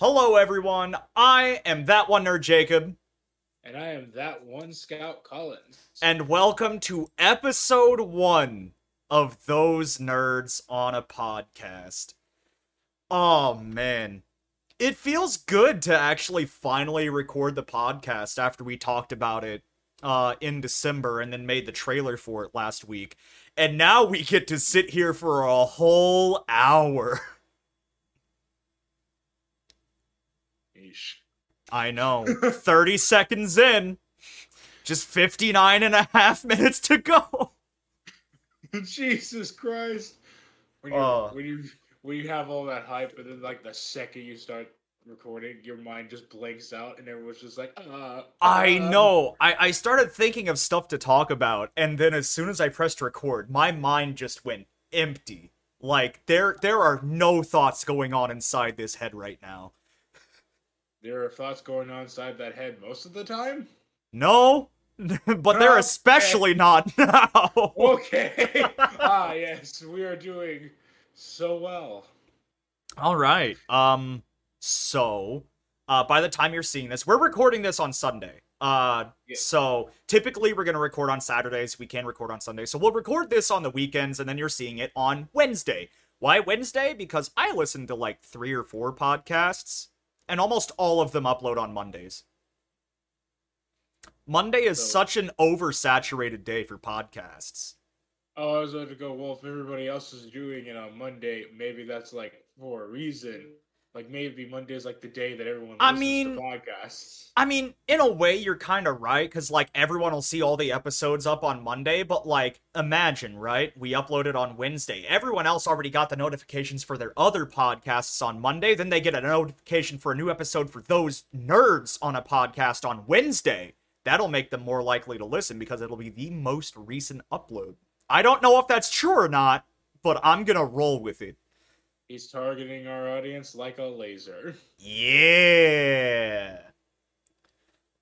Hello, everyone. I am that one nerd, Jacob, And I am that one Scout Collins. and welcome to episode one of Those Nerds on a Podcast. Oh, man. It feels good to actually finally record the podcast after we talked about it uh, in December and then made the trailer for it last week. And now we get to sit here for a whole hour. I know. 30 seconds in. Just 59 and a half minutes to go. Jesus Christ. When you, Uh. when you when you have all that hype and then like the second you start recording, your mind just blanks out and everyone's just like, uh I uh. know. I, I started thinking of stuff to talk about, and then as soon as I pressed record, my mind just went empty. Like there there are no thoughts going on inside this head right now. There are thoughts going on inside that head most of the time. No, but they're Okay. especially not now. Okay. ah yes, we are doing so well. All right. Um. So, uh, by the time you're seeing this, we're recording this on Sunday. Uh. Yeah. So typically we're gonna record on Saturdays. We can record on Sunday. So we'll record this on the weekends, and then you're seeing it on Wednesday. Why Wednesday? Because I listen to like three or four podcasts, and almost all of them upload on Mondays. Monday is So- such an oversaturated day for podcasts. Oh, I was about to go, well, if everybody else is doing it on Monday, maybe that's like for a reason. Like maybe Monday is like the day that everyone I listens mean- to podcasts. I mean, in a way, you're kind of right, because, like, everyone will see all the episodes up on Monday, but, like, imagine, right? We uploaded on Wednesday. Everyone else already got the notifications for their other podcasts on Monday, then they get a notification for a new episode for those nerds on a podcast on Wednesday. That'll make them more likely to listen because it'll be the most recent upload. I don't know if that's true or not, but I'm gonna roll with it. He's targeting our audience like a laser. Yeah.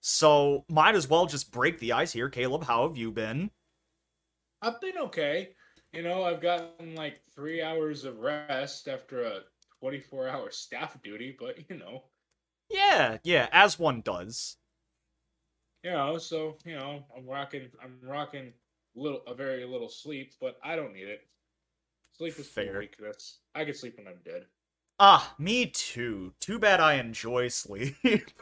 So might as well just break the ice here. Caleb, how have you been? I've been okay. You know, I've gotten like three hours of rest after a 24 hour staff duty, but you know, Yeah, yeah, as one does. you know, so you know, I'm rocking, I'm rocking little, a very little sleep, but I don't need it. Sleep is Fair. weakness. I can sleep when I'm dead. Ah, me too. Too bad I enjoy sleep.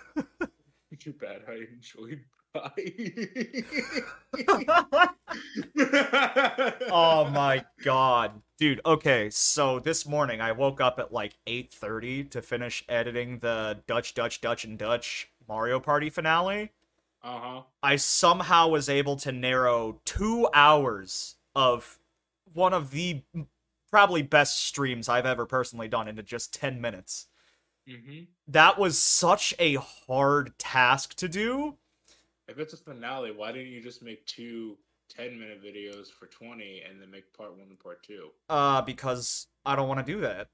Too bad I enjoy oh my god. Dude, okay, so this morning I woke up at like 8:30 to finish editing the Dutch Dutch Dutch and Dutch Mario Party finale. Uh huh. I somehow was able to narrow two hours of one of the probably best streams I've ever personally done into just 10 minutes. Mm-hmm. That was such a hard task to do. If it's a finale, why didn't you just make two 10 minute videos for 20 and then make part one and part two? Uh, because I don't want to do that.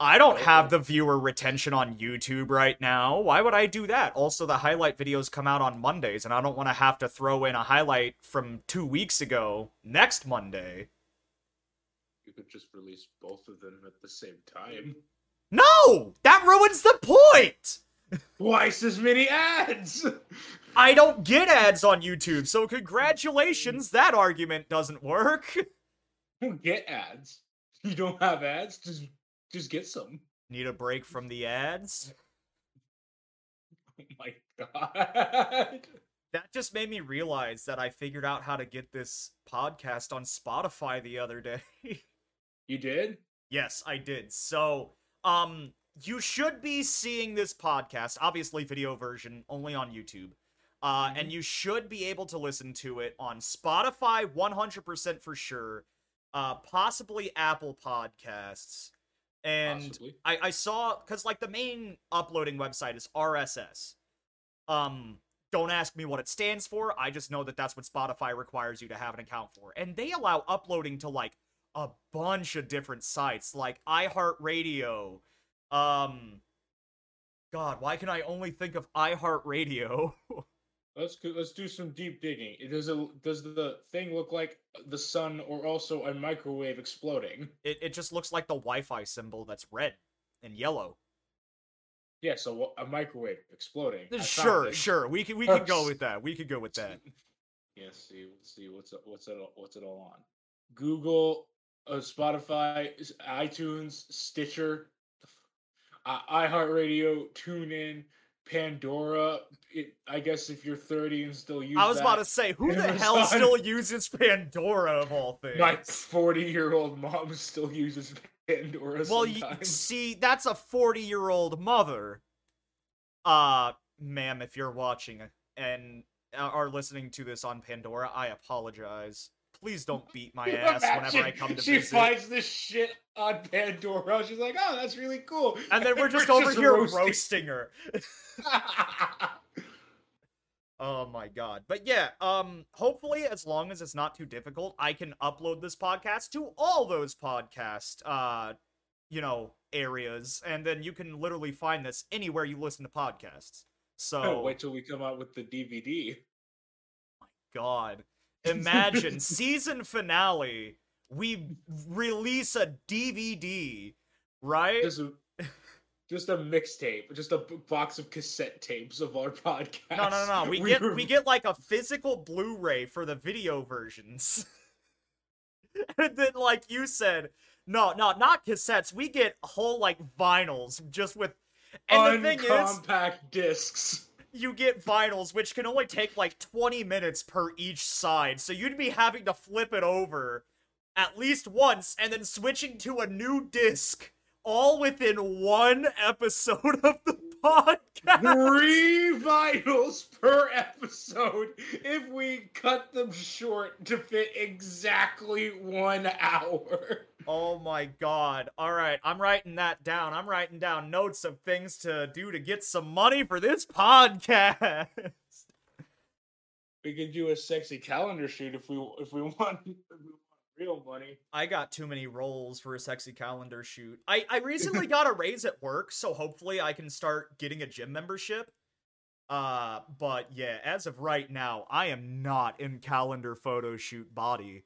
I don't have the viewer retention on YouTube right now. Why would I do that? Also, the highlight videos come out on Mondays, and I don't want to have to throw in a highlight from two weeks ago next Monday. You could just release both of them at the same time. No! That ruins the point! Twice as many ads! I don't get ads on YouTube, so congratulations, that argument doesn't work. get ads. You don't have ads, just just get some. Need a break from the ads? Oh my god. That just made me realize that I figured out how to get this podcast on Spotify the other day. You did? yes, I did. So, um, you should be seeing this podcast, obviously video version, only on YouTube. Uh, Mhm. and you should be able to listen to it on Spotify 100% for sure. Uh, possibly Apple Podcasts. And Possibly. I, I saw because like the main uploading website is RSS. Um, don't ask me what it stands for. I just know that that's what Spotify requires you to have an account for, and they allow uploading to like a bunch of different sites, like iHeartRadio. Um, God, why can I only think of iHeartRadio? Let's let's do some deep digging. Does it does the thing look like the sun or also a microwave exploding? it it just looks like the Wi-Fi symbol that's red and yellow. Yeah, so a microwave exploding. Sure, sure. We can we can go with that. We could go with that. Yeah, see, see what's what's it all- what's it all on? Google, uh, Spotify, iTunes, Stitcher, uh, iHeartRadio, TuneIn, Pandora. It, I guess if you're 30 and still use I was about to say, who the hell still uses Pandora of all things? my 40 year old mom still uses Pandora. well, you, see, that's a 40 year old mother. Uh, ma'am, if you're watching and are listening to this on Pandora, I apologize. Please don't beat my ass whenever I come to she visit. She finds this shit on Pandora. She's like, "Oh, that's really cool." and then we're just over here roasting. roasting her. Oh my god. But yeah, um hopefully as long as it's not too difficult, I can upload this podcast to all those podcast uh you know, areas and then you can literally find this anywhere you listen to podcasts. So Wait till we come out with the DVD. My God. Imagine season finale we release a DVD, right? Just a, just a mixtape, just a box of cassette tapes of our podcast. No, no, no, no. We get we get like a physical Blu-ray for the video versions. and then like you said, no, no, not cassettes. We get whole like vinyls just with and the thing is uncompact discs. You get vinyls which can only take like 20 minutes per each side. So you'd be having to flip it over at least once and then switching to a new disc all within one episode of the podcast. Three vinyls per episode if we cut them short to fit exactly one hour. Oh my god. All right, I'm writing that down. I'm writing down notes of things to do to get some money for this podcast. We could do a sexy calendar shoot if we if we want, if we want real money. I got too many roles for a sexy calendar shoot. I I recently got a raise at work, so hopefully I can start getting a gym membership. Uh, but yeah, as of right now, I am not in calendar photo shoot body.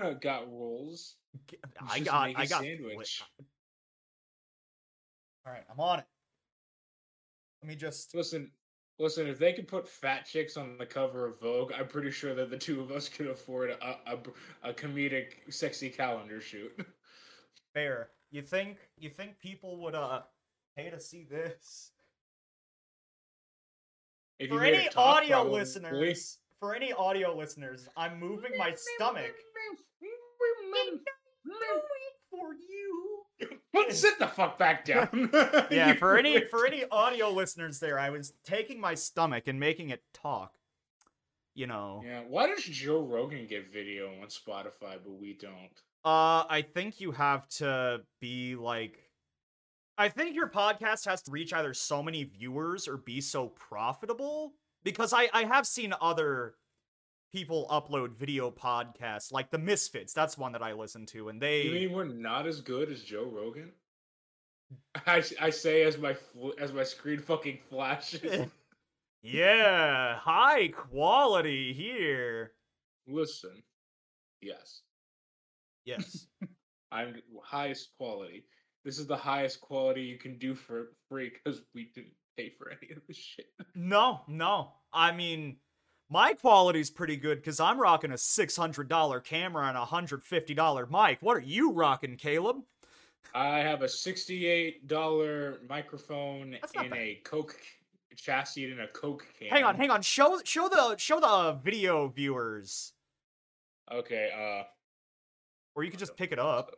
Uh, got rules. I just got I got sandwich. All right, I'm on it. Let me just Listen, listen. If they could put fat chicks on the cover of Vogue, I'm pretty sure that the two of us could afford a a, a comedic, sexy calendar shoot. fair. You think you think people would uh pay to see this? If For any it audio probably. listeners, for any audio listeners, I'm moving my stomach for you. But sit the fuck back down. Yeah, for any for any audio listeners there, I was taking my stomach and making it talk. You know. Yeah, why does Joe Rogan get video on Spotify but we don't? Uh I think you have to be like I think your podcast has to reach either so many viewers or be so profitable because I I have seen other people upload video podcasts like the Misfits. That's one that I listen to and they You mean we're not as good as Joe Rogan? I, I say as my as my screen fucking flashes. Yeah, high quality here. Listen, yes, Yes. I'm highest quality. This is the highest quality you can do for free because we didn't pay for any of this shit. No, no. I mean, my quality's pretty good because I'm rocking a $600 camera and a $150 mic. What are you rocking, Caleb? I have a sixty-eight dollar microphone That's in a Coke chassis in a Coke can. Hang on, hang on. Show show the show the video viewers, Okay. Uh. or you could just pick it up.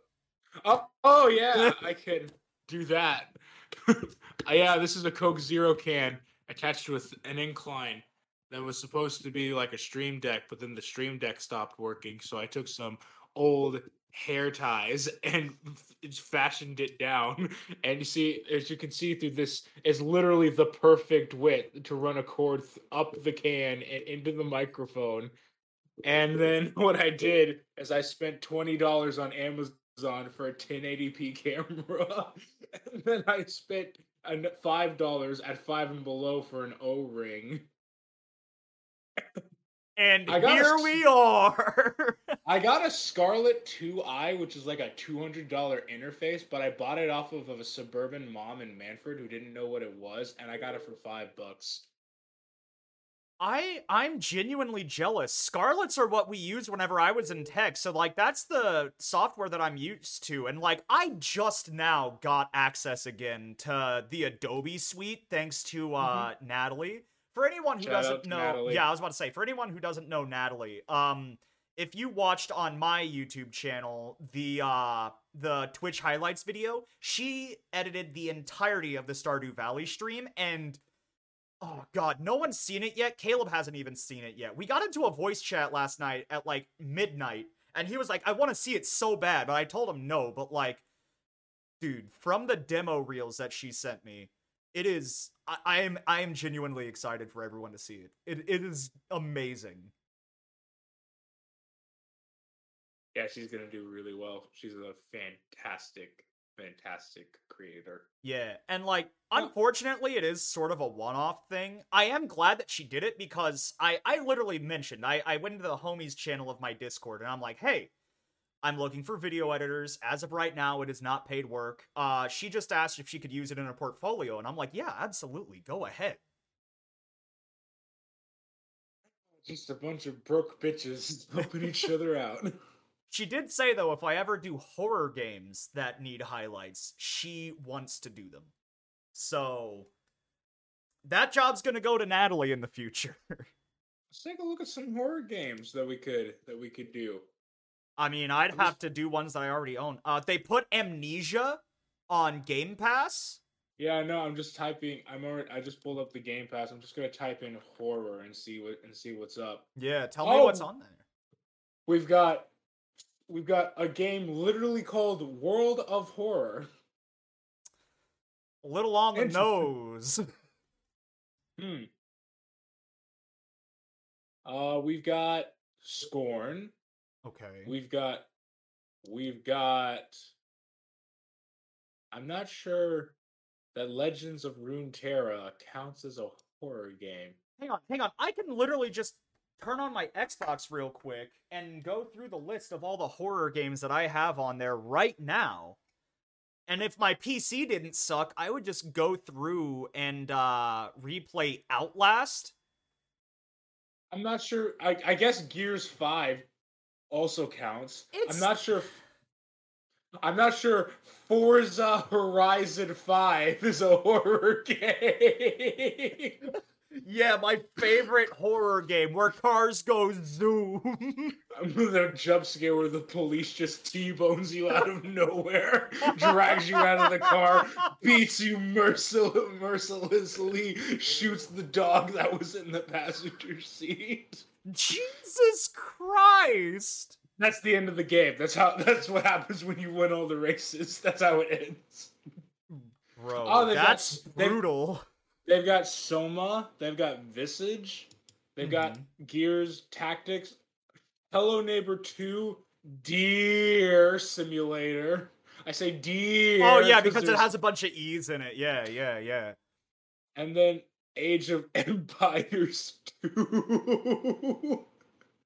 Oh, oh yeah, I could do that. Uh, yeah, this is a Coke Zero can attached with an incline that was supposed to be like a stream deck, but then the stream deck stopped working, so I took some old hair ties and fashioned it down. And you see, as you can see through this, is literally the perfect width to run a cord th- up the can and into the microphone. And then what I did is I spent twenty dollars on Amazon for a 1080p camera, and then I spent five dollars at five and below for an O ring. And got a here we are. I got a Scarlett 2i2, which is like a $200 interface, but I bought it off of a suburban mom in Manford who didn't know what it was, and I got it for five bucks. I I'm genuinely jealous. Scarletts are what we use whenever I was in tech. So like that's the software that I'm used to. And like I just now got access again to the Adobe suite thanks to uh Natalie. For anyone who. Shout doesn't know, Natalie. yeah, I was about to say for anyone who doesn't know Natalie, um if you watched on my YouTube channel the uh the Twitch highlights video, she edited the entirety of the Stardew Valley stream and Oh god, no one's seen it yet. Caleb hasn't even seen it yet. We got into a voice chat last night at like midnight, and he was like, "I want to see it so bad," but I told him no. But like, dude, from the demo reels that she sent me, it is. I, I am. I am genuinely excited for everyone to see it. It it is amazing. Yeah, she's gonna do really well. She's a fantastic, fantastic creator. Yeah, and like unfortunately it is sort of a one-off thing. I am glad that she did it because I I literally mentioned I I went into the homies channel of my Discord and I'm like, "Hey, I'm looking for video editors. As of right now, it is not paid work." Uh she just asked if she could use it in her portfolio and I'm like, "Yeah, absolutely. Go ahead." Just a bunch of broke bitches helping each other out. She did say though if I ever do horror games that need highlights, she wants to do them. So that job's going to go to Natalie in the future. Let's take a look at some horror games that we could that we could do. I mean, I'd have to do ones that I already own. Uh, they put Amnesia on Game Pass. Yeah, I know. I'm just typing. I'm already. I just pulled up the Game Pass. I'm just gonna type in horror and see what and see what's up. Yeah, tell me what's Oh. on there. We've got we've got a game literally called World of Horror. A little on the nose. Hmm. Uh, we've got Scorn. Okay. We've got we've got I'm not sure that Legends of Runeterra counts as a horror game. Hang on, hang on. I can literally just turn on my Xbox real quick and go through the list of all the horror games that I have on there right now. And if my PC didn't suck, I would just go through and uh replay Outlast. I'm not sure. I, I guess Gears Five also counts. It's- I'm not sure. If, I'm not sure. Forza Horizon Five is a horror game. Yeah, my favorite horror game where cars go zoom. I'm the jump scare where the police just t-bones you out of nowhere, drags you out of the car, beats you mercil- mercilessly, shoots the dog that was in the passenger seat. Jesus Christ. That's the end of the game. That's how. That's what happens when you win all the races. That's how it ends. Bro, Oh, they've got that's they've- brutal. They've got Soma. They've got Visage. They've got mm-hmm. Gears Tactics. Hello Neighbor Two. Deer Simulator. I say deer. Oh yeah, because it has a bunch of E's in it. Yeah, yeah, yeah. And then Age of Empires 2.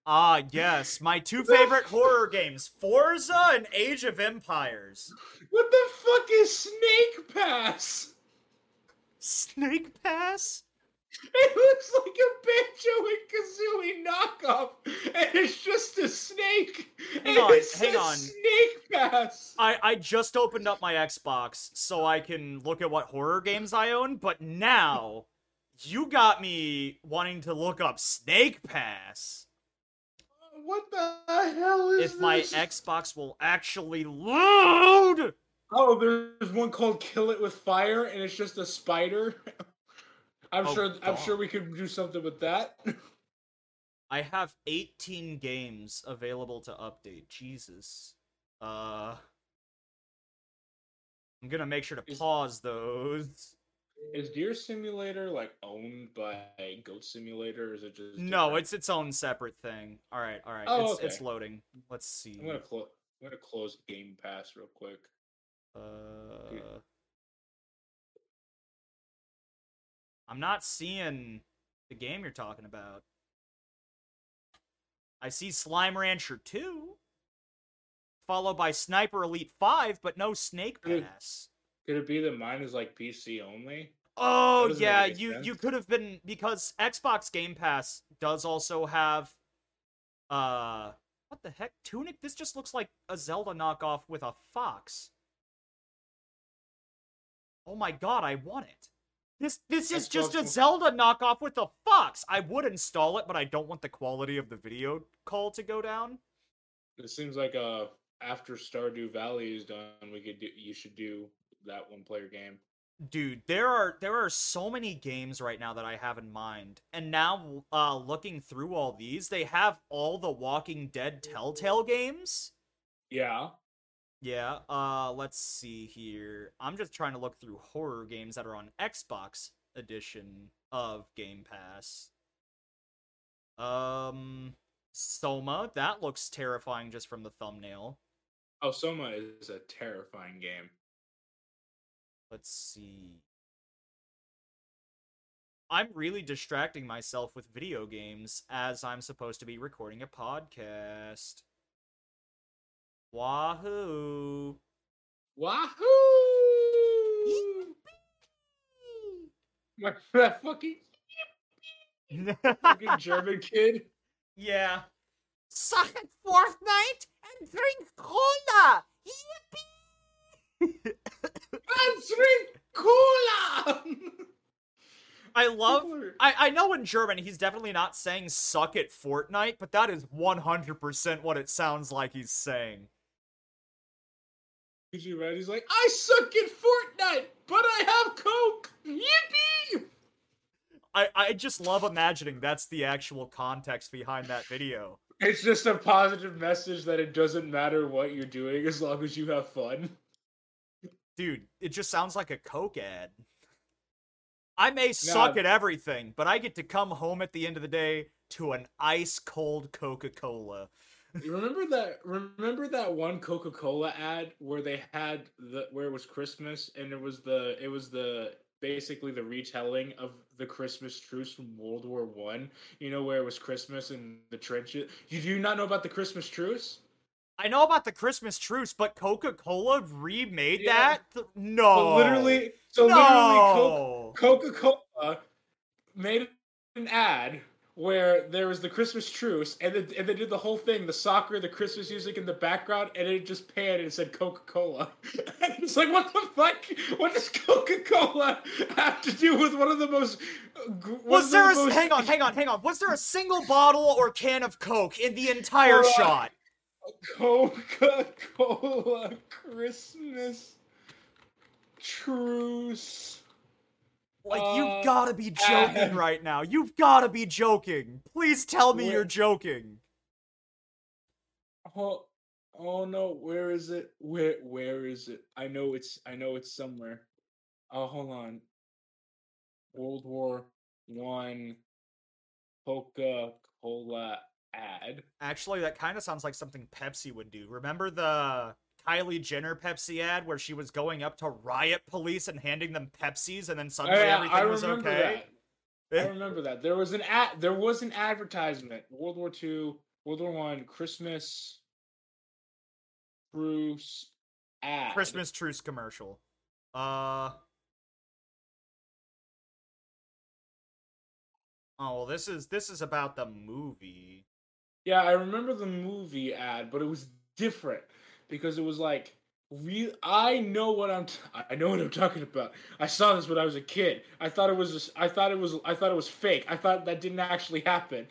Ah, yes, my two favorite horror games, Forza and Age of Empires. what the fuck is Snake Pass? Snake Pass? It looks like a Banjo and Kazooie knockoff, and it's just a snake. Hang on, hang on. Snake Pass. I I just opened up my Xbox so I can look at what horror games I own, but now you got me wanting to look up Snake Pass. What the hell is If my this? Xbox will actually load. Oh, there's one called Kill It with Fire, and it's just a spider. I'm Oh, sure. I'm sure we could do something with that. I have 18 games available to update. Jesus. Uh I'm going to make sure to pause those. Is Deer Simulator like owned by Goat Simulator? Or is it just No, it's its own separate thing. All right, all right. Oh, it's it's loading. Let's see. I'm gonna close. I'm gonna close Game Pass real quick. Uh I'm not seeing the game you're talking about. I see Slime Rancher 2, followed by Sniper Elite 5, but no Snake. Pass. Could it be that mine is like PC only? Oh yeah, you sense. you could have been because Xbox Game Pass does also have uh what the heck? Tunic? This just looks like a Zelda knockoff with a fox. Oh my god, I want it. This this is just a Zelda knockoff with a fox. I would install it, but I don't want the quality of the video call to go down. It seems like uh after Stardew Valley is done, we could do. You should do that one player game. Dude, there are there are so many games right now that I have in mind. And now uh looking through all these, they have all the Walking Dead Telltale games. Yeah. Yeah, uh let's see here. I'm just trying to look through horror games that are on Xbox edition of Game Pass. Um Soma, that looks terrifying just from the thumbnail. Oh, Soma is a terrifying game. Let's see. I'm really distracting myself with video games as I'm supposed to be recording a podcast. Wahoo! Wahoo! My, that fucking fucking German kid. yeah. Suck at Fortnite and drink cola! Yippee! Let's drink cola. I love I, I know in German he's definitely not saying suck at Fortnite, but that is 100% what it sounds like he's saying. Could you imagine? He's like, I suck at Fortnite, but I have Coke. Yippee! I, I just love imagining that's the actual context behind that video. It's just a positive message that it doesn't matter what you're doing as long as you have fun. Dude, it just sounds like a Coke ad. I may suck at everything, but I get to come home at the end of the day to an ice cold Coca Cola. You remember that? Remember that one Coca Cola ad where they had the where it was Christmas and it was the it was the basically the retelling of the Christmas truce from World War One. You know where it was Christmas and the trenches. You do not know about the Christmas truce? I know about the Christmas truce, but Coca Cola remade Yeah. that? Th- No. But literally, so literally, no. Coca Cola made an ad where there was the Christmas truce, and then, and they did the whole thing, the soccer, the Christmas music in the background, and it just panned and it said Coca Cola. it's like, what the fuck? What does Coca Cola have to do with one of the most? Was there a most- hang on, hang on, hang on? Was there a single bottle or can of Coke in the entire shot? Coca Cola Christmas truce? Like Uh, you've gotta be uh, joking right now. You've gotta be joking. Please tell me Where- you're joking. Oh, oh no, where is it? Where where is it? I know it's I know it's somewhere. Oh, hold on. World War One Coca Cola ad. Actually, that kind of sounds like something Pepsi would do. Remember the Kylie Jenner Pepsi ad where she was going up to riot police and handing them Pepsis and then Oh, suddenly yeah, everything I was okay? that. I remember that. There was an ad there was an advertisement. World War Two, World War One, Christmas Bruce ad. Christmas truce commercial. Uh Oh, well, this is this is about the movie. Yeah, I remember the movie ad, but it was different because it was like real. I know what I'm. T- I know what I'm talking about. I saw this when I was a kid. I thought it was. Just, I thought it was. I thought it was fake. I thought that didn't actually happen.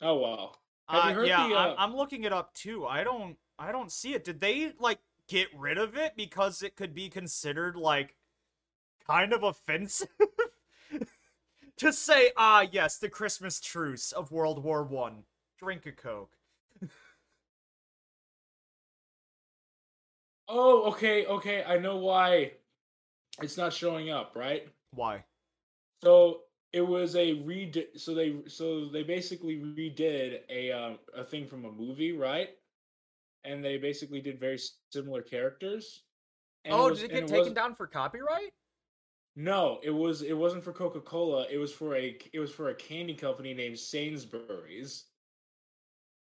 Oh wow! Uh, heard yeah, the, I'm, uh, I'm looking it up too. I don't I don't see it. Did they like get rid of it because it could be considered like kind of offensive to say, ah, yes, the Christmas truce of World War One. Drink a Coke. Oh, okay, okay. I know why it's not showing up. Right. Why? So it was a read. So they so they basically redid a um, a thing from a movie, right? And they basically did very similar characters. And oh, was- did it get taken was- down for copyright? No, it was it wasn't for Coca Cola. It was for a it was for a candy company named Sainsbury's.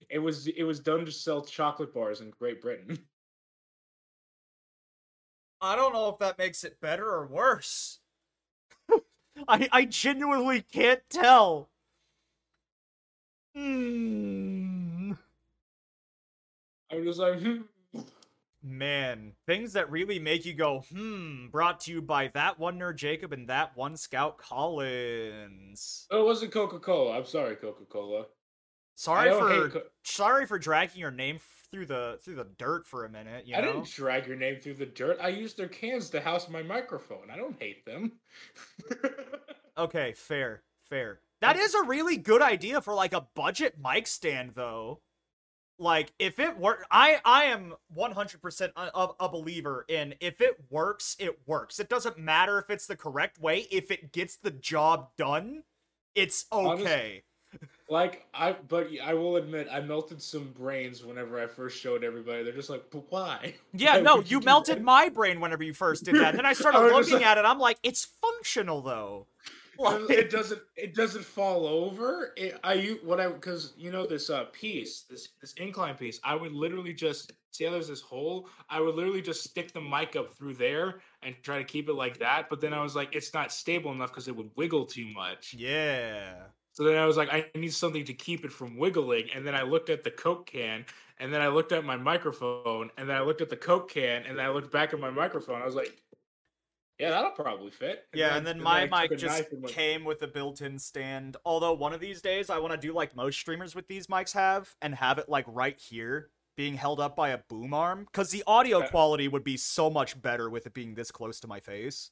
It was it was done to sell chocolate bars in Great Britain. I don't know if that makes it better or worse. I I genuinely can't tell. Hmm. I'm just like, hmm. Man, things that really make you go, hmm, brought to you by that one nerd Jacob and that one scout Collins. oh, it wasn't Coca Cola. I'm sorry, Coca Cola. Sorry for Co- sorry for dragging your name through the through the dirt for a minute, you I know? didn't drag your name through the dirt. I used their cans to house my microphone. I don't hate them. Okay, fair, fair. That is a really good idea for like a budget mic stand though. Like if it work I I am 100% a, a, believer in if it works, it works. It doesn't matter if it's the correct way. If it gets the job done, it's okay. like I, but I will admit, I melted some brains whenever I first showed everybody. They're just like, but why? Yeah, Why no, would you melted that?" my brain whenever you first did that. And then I started I looking like- at it. I'm like, it's functional though. And Like- it doesn't it doesn't fall over. It, i u- what i because you know this uh piece this this incline piece i would literally just see how there's this hole? I would literally just stick the mic up through there and try to keep it like that but then i was like it's not stable enough because it would wiggle too much. Yeah. so then i was like i need something to keep it from wiggling and then i looked at the coke can and then i looked at my microphone and then i looked at the coke can and then i looked back at my microphone. I was like yeah that'll probably fit Yeah, I- and then my took mic just and came with a built-in stand. Although one of these days I want to do like most streamers with these mics have and have it like right here being held up by a boom arm cuz the audio quality would be so much better with it being this close to my face.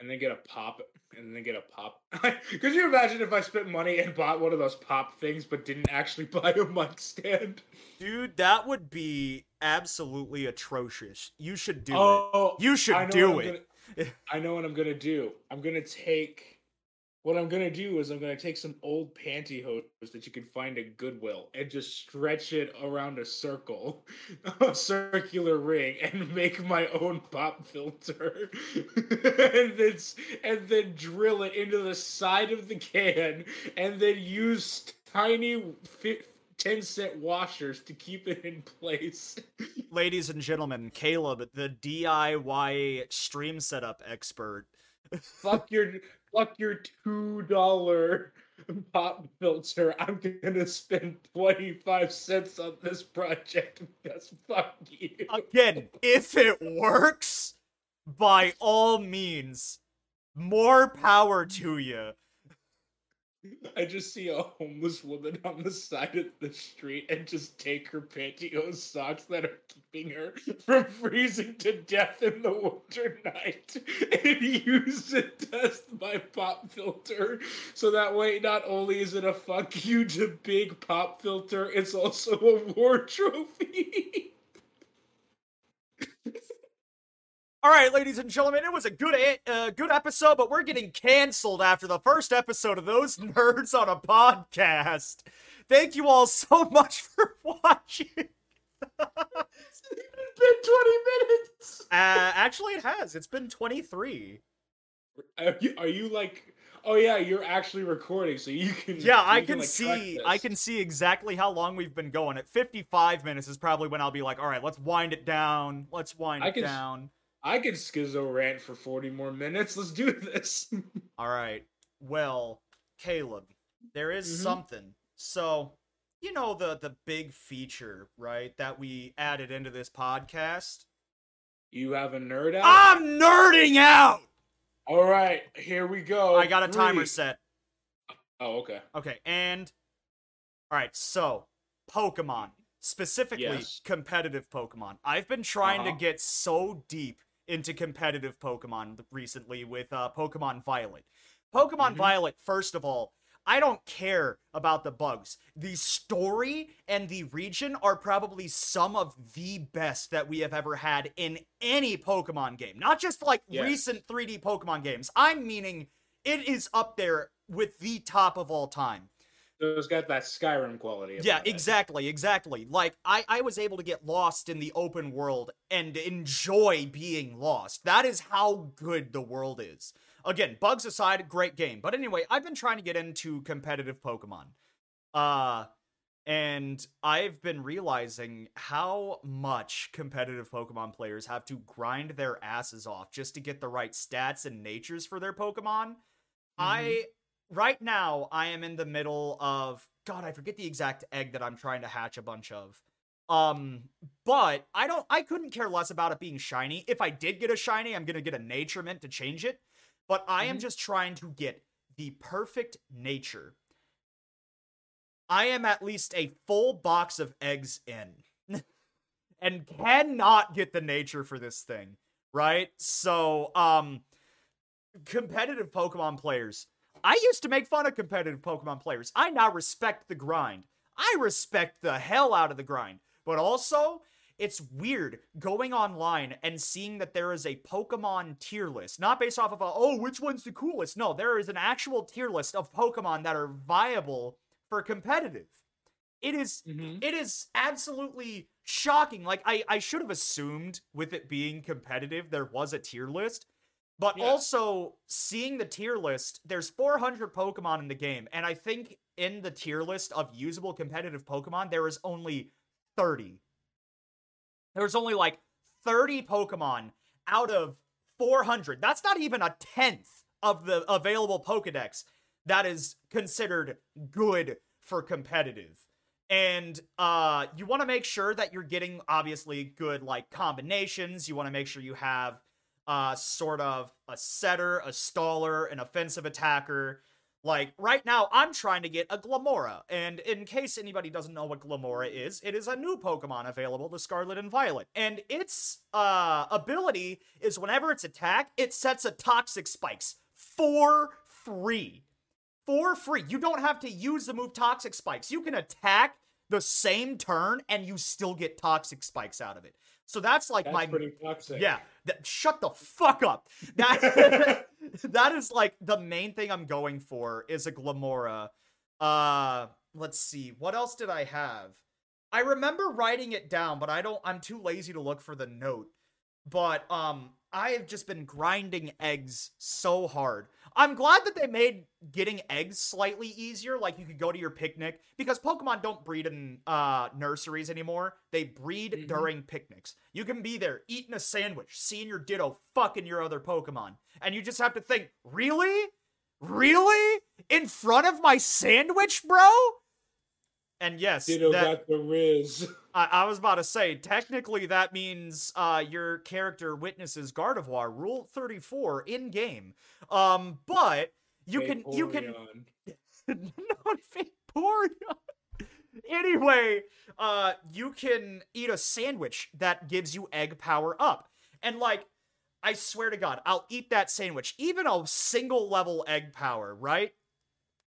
and then get a pop and then get a pop. Could you imagine if I spent money and bought one of those pop things but didn't actually buy a mic stand? Dude, that would be absolutely atrocious. You should do it. oh, You should do it. gonna- I know what I'm gonna do. I'm gonna take. What I'm gonna do is I'm gonna take some old pantyhose that you can find at Goodwill and just stretch it around a circle, a circular ring, and make my own pop filter, and then and then drill it into the side of the can, and then use tiny fi- ten cent washers to keep it in place. Ladies and gentlemen, Caleb, the DIY stream setup expert. fuck your fuck your two dollar pop filter. I'm gonna spend twenty five cents on this project because fuck you. Again, if it works, by all means, more power to you. I just see a homeless woman on the side of the street and just take her pantyhose socks that are keeping her from freezing to death in the winter night and use it as my pop filter. So that way, not only is it a fuck you to big pop filter, it's also a war trophy. All right, ladies and gentlemen, it was a good a- uh, good episode, but we're getting canceled after the first episode of those nerds on a podcast. Thank you all so much for watching. it's been 20 minutes. Uh, actually, it has. It's been 23. Are you, are you like, oh yeah, you're actually recording, so you can. Yeah, I you can like, see. I can see exactly how long we've been going. At 55 minutes is probably when I'll be like, all right, let's wind it down. Let's wind I it can down. I can schizo rant for 40 more minutes. Let's do this. All right. Well, Caleb, there is Mhm. something. So, you know the the big feature, right, that we added into this podcast? you have a nerd out? I'm nerding out. All right, here we go. I got a timer Three. set. Oh, okay. Okay, and all right, so Pokemon, specifically Yes. competitive Pokemon. I've been trying to Uh-huh. get so deep into competitive Pokemon recently with uh, Pokemon Violet. Pokemon Mhm. Violet, first of all, I don't care about the bugs. The story and the region are probably some of the best that we have ever had in any Pokemon game. Not just like Yes. recent 3D Pokemon games. I'm meaning it is up there with the top of all time. So it's got that Skyrim quality. Yeah, about it. exactly, exactly. Like I I was able to get lost in the open world and enjoy being lost. That is how good the world is. again, bugs aside, great game. But anyway, I've been trying to get into competitive Pokemon. Uh and I've been realizing how much competitive Pokemon players have to grind their asses off just to get the right stats and natures for their Pokemon. I right now I am in the middle of God, I forget the exact egg that I'm trying to hatch a bunch of. Um, but I don't I couldn't care less about it being shiny. If I did get a shiny, I'm gonna get a nature mint to change it. But I am Mhm. just trying to get the perfect nature. I am at least a full box of eggs in. and cannot get the nature for this thing, right? So, um competitive Pokemon players. I used to make fun of competitive Pokemon players. I now respect the grind. I respect the hell out of the grind. But also, it's weird going online and seeing that there is a Pokemon tier list, not based off of a, oh, which one's the coolest? No, there is an actual tier list of Pokemon that are viable for competitive. It is Mhm. it is absolutely shocking. Like I I should have assumed with it being competitive there was a tier list. But Yeah. also seeing the tier list, there's 400 Pokemon in the game and I think in the tier list of usable competitive Pokemon there is only 30. There's only like 30 Pokemon out of 400. That's not even a tenth of the available Pokedex that is considered good for competitive. And uh you want to make sure that you're getting obviously good like combinations. You want to make sure you have uh sort of a setter, a staller, an offensive attacker. Like right now I'm trying to get a Glimmora. And in case anybody doesn't know what Glimmora is, it is a new Pokemon available to Scarlet and Violet. And its uh ability is whenever it's attacked, it sets a toxic spikes for free for free. You don't have to use the move Toxic Spikes. You can attack the same turn and you still get Toxic Spikes out of it. So that's like That's my pretty toxic. yeah. That, shut the fuck up. That that is like the main thing I'm going for is a Glimmora. Uh, let's see. What else did I have? I remember writing it down, but I don't. I'm too lazy to look for the note. But um, I have just been grinding eggs so hard. I'm glad that they made getting eggs slightly easier. Like you could go to your picnic because Pokemon don't breed in uh nurseries anymore. They breed Mhm. during picnics. You can be there eating a sandwich, seeing your Ditto fucking your other Pokemon, and you just have to think, really, really, in front of my sandwich, bro. And yes, Ditto that, got the Riz. I, I was about to say, technically, that means uh, your character witnesses Gardevoir Rule 34 in game. Um, but you can you can not Vaporeon. Anyway, uh, you can eat a sandwich that gives you egg power up, and like. I swear to God, I'll eat that sandwich. Even a single level egg power, right?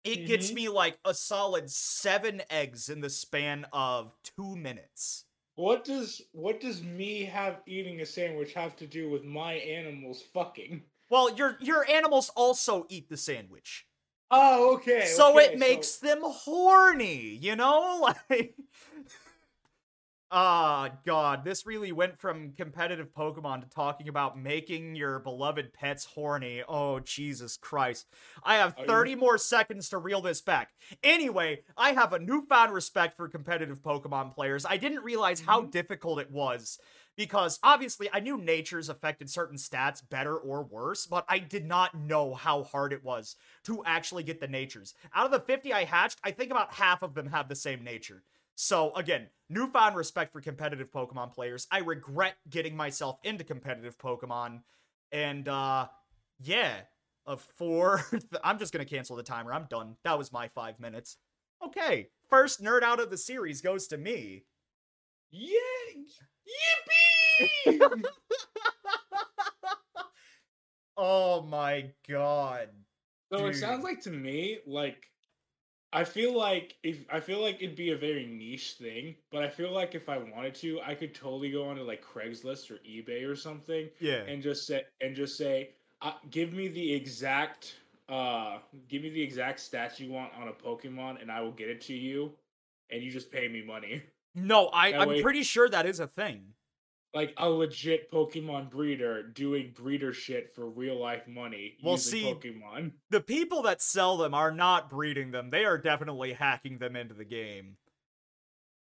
It gets Mhm. me like a solid seven eggs in the span of two minutes. What does what does me have eating a sandwich have to do with my animals fucking? Well, your your animals also eat the sandwich. Oh, okay. so okay, it makes them horny, you know? Like Ah, god, this really went from competitive Pokemon to talking about making your beloved pets horny. Oh, Jesus Christ. I have Are you- 30 more seconds to reel this back. Anyway, I have a newfound respect for competitive Pokemon players. I didn't realize how Mhm. difficult it was because obviously I knew natures affected certain stats better or worse, but I did not know how hard it was to actually get the natures. Out of the 50 I hatched, I think about half of them have the same nature. So again, newfound respect for competitive Pokemon players. I regret getting myself into competitive Pokemon. And uh yeah, a four I'm just gonna cancel the timer. I'm done. That was my five minutes. Okay. First nerd out of the series goes to me. Yeah, yippee! oh my god. so it sounds like to me like I feel like if I feel like it'd be a very niche thing, but I feel like if I wanted to, I could totally go onto like Craigslist or eBay or something Yeah. and just say and just say, uh, give me the exact uh give me the exact stats you want on a Pokemon and I will get it to you and you just pay me money. No, I, That I'm way- pretty sure that is a thing. Like a legit Pokemon breeder doing breeder shit for real life money Well, using see- Pokemon. The people that sell them are not breeding them. They are definitely hacking them into the game.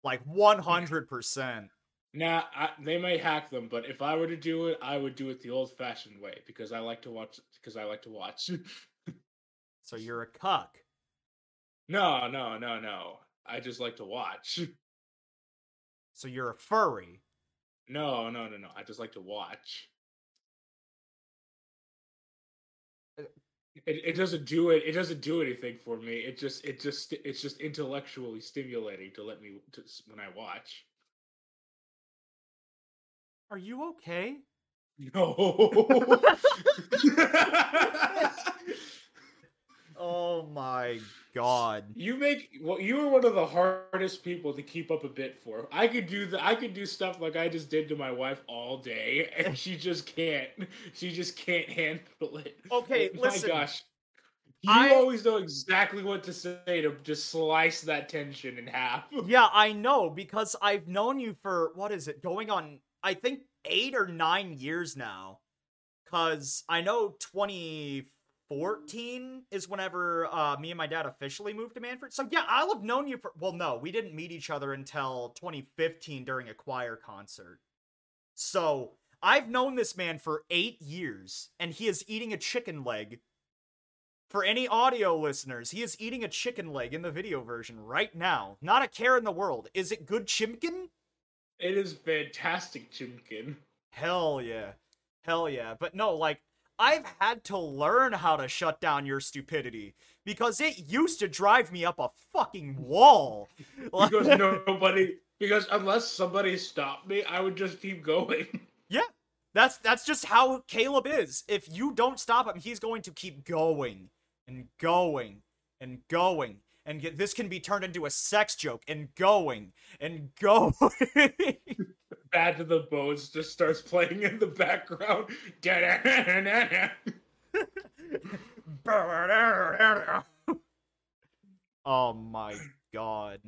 Like 100%. Nah, I, they may hack them, but if I were to do it, I would do it the old-fashioned way because I like to watch. Because I like to watch. So you're a cuck. no, no, no, no. I just like to watch. So you're a furry. No, no, no, no. I just like to watch. Uh, It, it doesn't do it. It doesn't do anything for me. It just it just it's just intellectually stimulating to let me to, when I watch. Are you okay? No. Oh my god. you make well. You are one of the hardest people to keep up a bit for. I could do the. I could do stuff like I just did to my wife all day, and she just can't. She just can't handle it. Okay, oh my listen. gosh. You I- always know exactly what to say to just slice that tension in half. Yeah, I know because I've known you for what is it? Going on I think 8 or 9 years now. Cuz I know 2014 is whenever uh me and my dad officially moved to Manford. So yeah, I'll have known you for well no, we didn't meet each other until 2015 during a choir concert. So, I've known this man for 8 years and he is eating a chicken leg for any audio listeners, he is eating a chicken leg in the video version right now. Not a care in the world. Is it good chimkin? It is fantastic, Chimkin. Hell yeah. Hell yeah. But no, like, I've had to learn how to shut down your stupidity because it used to drive me up a fucking wall. Because nobody because unless somebody stopped me, I would just keep going. yeah. That's that's just how Caleb is. If you don't stop him, he's going to keep going and going and going. And get, this can be turned into a sex joke and going and going. Bad to the Bones just starts playing in the background. Oh my god.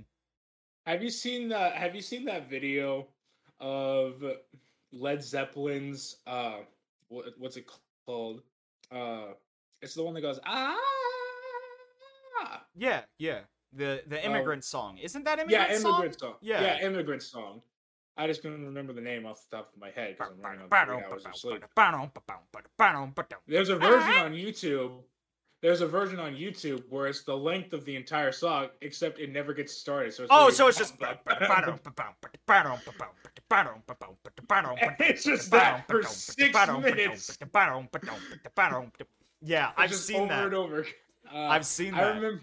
Have you seen that? Have you seen that video of Led Zeppelin's? Uh, what, what's it called? Uh, it's the one that goes ah. Yeah, yeah. The the immigrant song. Isn't that Yeah, immigrant song? immigrant song. Yeah. yeah, immigrant song. I just couldn't remember the name off the top of my head because I'm running on three hours of sleep. There's a version on YouTube. There's a version on YouTube where it's the length of the entire song, except it never gets started. So it's Oh, so it's just It's just that for six minutes. Yeah, I've seen over that. and over. Uh, I've seen I remember.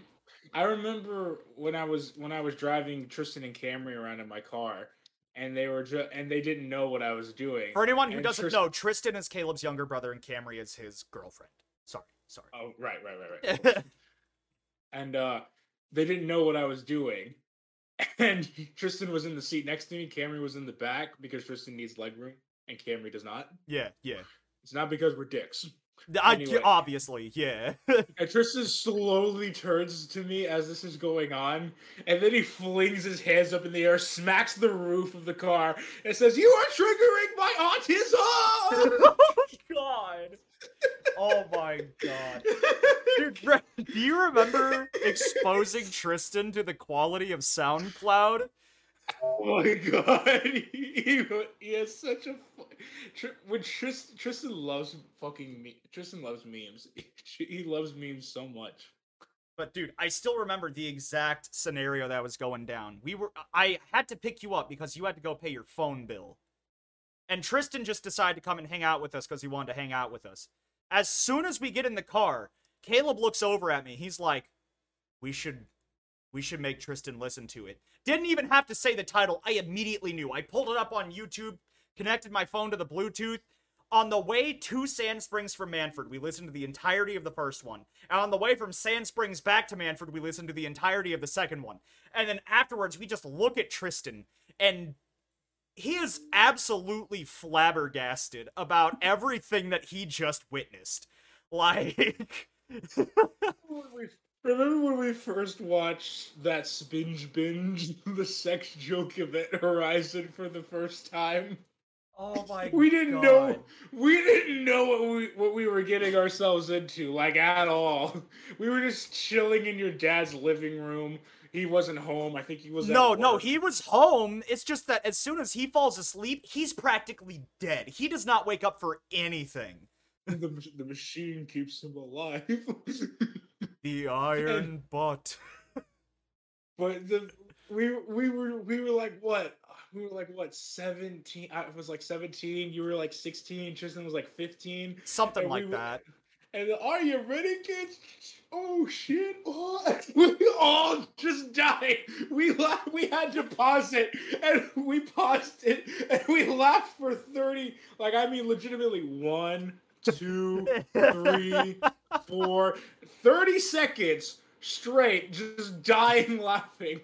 I remember when I was when I was driving Tristan and Camry around in my car, and they were ju- and they didn't know what I was doing. For anyone who and doesn't know, Tristan is Caleb's younger brother and Camry is his girlfriend. Sorry, sorry. Oh, right, right, right, right. and uh, they didn't know what I was doing. And Tristan was in the seat next to me. Camry was in the back because Tristan needs leg room and Camry does not. yeah, yeah. It's not because we're dicks. I, Anyway. obviously, yeah. And Tristan slowly turns to me as this is going on, and then he flings his hands up in the air, smacks the roof of the car, and says, "You are triggering my autism." oh god. Oh my god. Dude, do you remember exposing Tristan to the quality of SoundCloud? Oh my god, he, he, has such a. when Tristan, Tristan loves fucking me. Tristan loves memes. He loves memes so much. But dude, I still remember the exact scenario that was going down. We were I had to pick you up because you had to go pay your phone bill. And Tristan just decided to come and hang out with us because he wanted to hang out with us. As soon as we get in the car, Caleb looks over at me. He's like, "We should we should make Tristan listen to it." Didn't even have to say the title. I immediately knew. I pulled it up on YouTube, connected my phone to the Bluetooth. On the way to Sand Springs from Manford, we listened to the entirety of the first one. And on the way from Sand Springs back to Manford, we listened to the entirety of the second one. And then afterwards, we just look at Tristan, and he is absolutely flabbergasted about everything that he just witnessed. Like, Remember when we first watched that Spinge Binge, the sex joke event Horizon for the first time? Oh my we didn't God. know we didn't know what we what we were getting ourselves into like at all we were just chilling in your dad's living room he wasn't home i think he was at No, no, he was home. It's just that as soon as he falls asleep, he's practically dead. He does not wake up for anything. the, the machine keeps him alive The iron butt. but the we we were we were like what we were like what 17 i was like 17 you were like 16 tristan was like 15 Something And we like were- that. And the, are you ready, kids? Oh shit! Oh, we all just died. We la- we had to pause it, and we paused it, and we laughed for thirty. Like I mean, legitimately, one, two, three, four, 30 seconds straight, just dying laughing.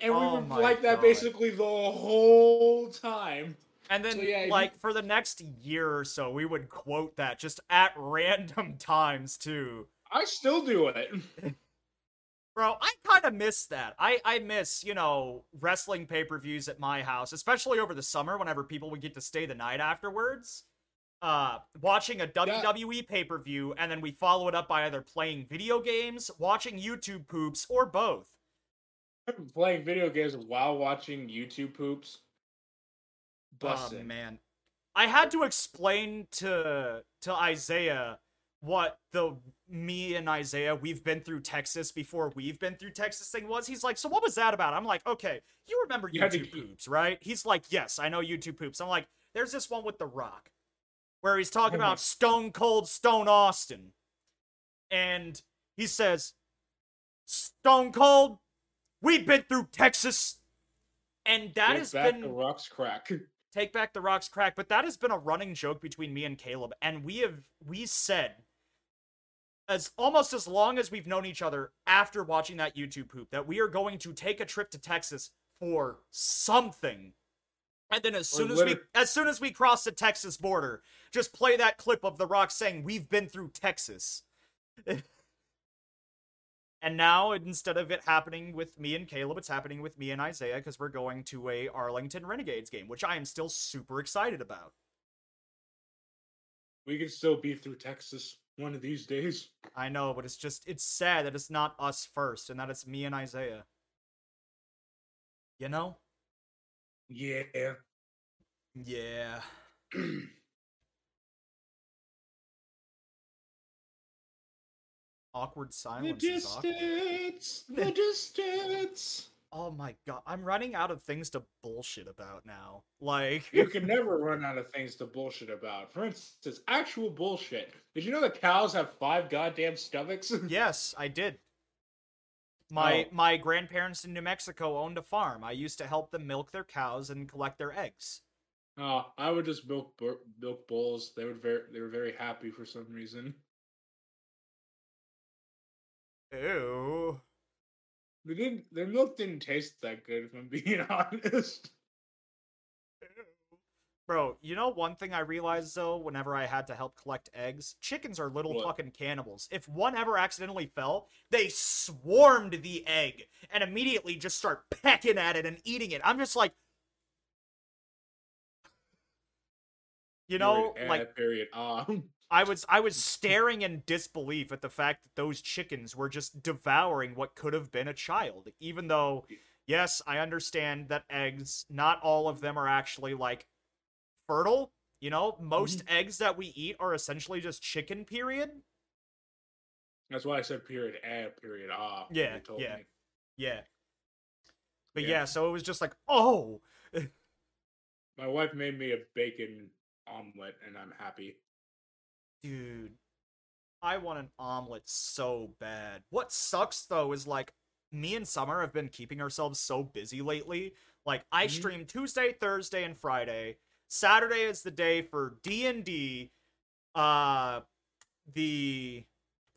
And we Oh were like that God. basically the whole time. And then, So, yeah, you- like, for the next year or so, we would quote that just at random times, too. I still do it. Bro, I kind of miss that. I, I miss, you know, wrestling pay per views at my house, especially over the summer whenever people would get to stay the night afterwards. Uh, watching a WWE pay per view, and then we follow it up by either playing video games, watching YouTube poops, or both. playing video games while watching YouTube poops. Oh Busting. man, I had to explain to to Isaiah what the me and Isaiah we've been through Texas before we've been through Texas thing was. He's like, so what was that about? I'm like, okay, you remember You had to YouTube poops, right? He's like, yes, I know YouTube poops. I'm like, there's this one with The Rock where he's talking about Stone Cold Stone Austin, and he says, Stone Cold, we've been through Texas. And that Get has back been the rocks crack. take back the rocks crack but that has been a running joke between me and caleb and we have we said as almost as long as we've known each other after watching that youtube poop that we are going to take a trip to texas for something and then as soon as we as soon as we cross the texas border just play that clip of the rock saying we've been through texas and now instead of it happening with me and Caleb, it's happening with me and Isaiah because we're going to a Arlington Renegades game, which I am still super excited about. We can still be through Texas one of these days. I know, but it's just it's sad that it's not us first and that it's me and Isaiah. You know? Yeah. Yeah. Awkward silence is awkward. distance. The distance. Oh my god, I'm running out of things to bullshit about now. Like You can never run out of things to bullshit about. For instance, actual bullshit. Did you know that cows have five goddamn stomachs? Yes, I did. My Oh. my grandparents in New Mexico owned a farm. I used to help them milk their cows and collect their eggs. Oh, I would just milk milk bulls. They would very they were very happy for some reason. Ew. They didn't. Their milk didn't taste that good, if I'm being honest. Bro, you know one thing I realized though, whenever I had to help collect eggs? Chickens are little What? fucking cannibals. If one ever accidentally fell, they swarmed the egg and immediately just start pecking at it and eating it. I'm just like You know, like period. Ah, I was I was staring in disbelief at the fact that those chickens were just devouring what could have been a child, even though yes, I understand that eggs, not all of them are actually like fertile. You know, most eggs that we eat are essentially just chicken, period. that's why I said period. Ad, period. Ah. Yeah, told yeah. me. Yeah. But Yeah. yeah, so it was just like, oh, My wife made me a bacon omelet, and I'm happy. dude, I want an omelet so bad. What sucks though is like me and Summer have been keeping ourselves so busy lately. Like I Mhm. stream Tuesday, Thursday, and Friday. Saturday is the day for D and D, uh, the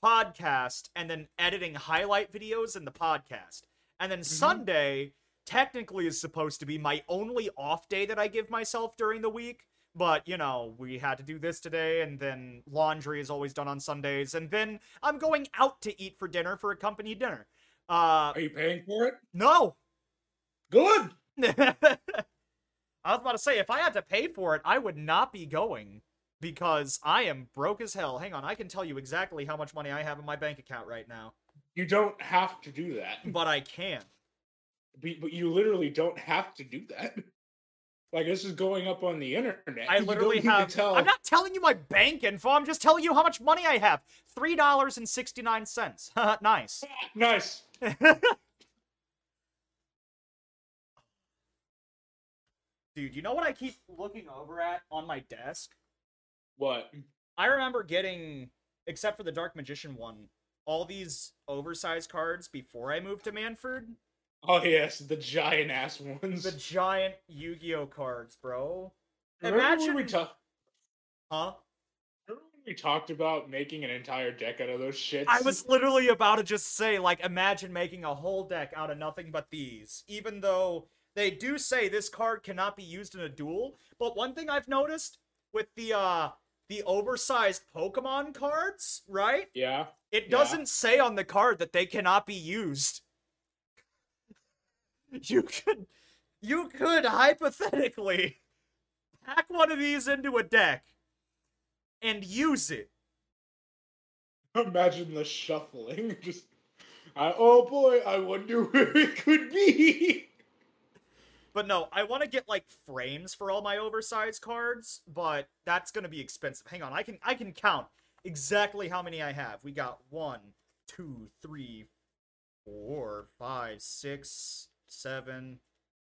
podcast, and then editing highlight videos in the podcast. And then Sunday technically is supposed to be my only off day that I give myself during the week. But, you know, we had to do this today, and then laundry is always done on Sundays, and then I'm going out to eat for dinner for a company dinner. Uh, Are you paying for it? no! Good. I was about to say, if I had to pay for it, I would not be going because I am broke as hell. Hang on, I can tell you exactly how much money I have in my bank account right now, You don't have to do that. but I can. But you literally don't have to do that. Like this is going up on the internet. I literally have. tell. I'm not telling you my bank info. I'm just telling you how much money I have. Three dollars and sixty nine cents. nice. Nice. Dude, you know what I keep looking over at on my desk? What? I remember getting, except for the Dark Magician one, all these oversized cards before I moved to Manford. Oh yes, the giant ass ones. The giant Yu-Gi-Oh cards, bro. Remember imagine- we talked. Huh? Remember when we talked about making an entire deck out of those shits? I was literally about to just say, like, imagine making a whole deck out of nothing but these. Even though they do say this card cannot be used in a duel. But one thing I've noticed with the uh the oversized Pokemon cards, right? Yeah. It doesn't say on the card that they cannot be used. You could you could hypothetically pack one of these into a deck and use it. Imagine the shuffling. Just. I, oh boy, I wonder where it could be. But no, I want to get like frames for all my oversized cards, but that's gonna be expensive. Hang on, I can I can count exactly how many I have. We got one, two, three, four, five, six, seven,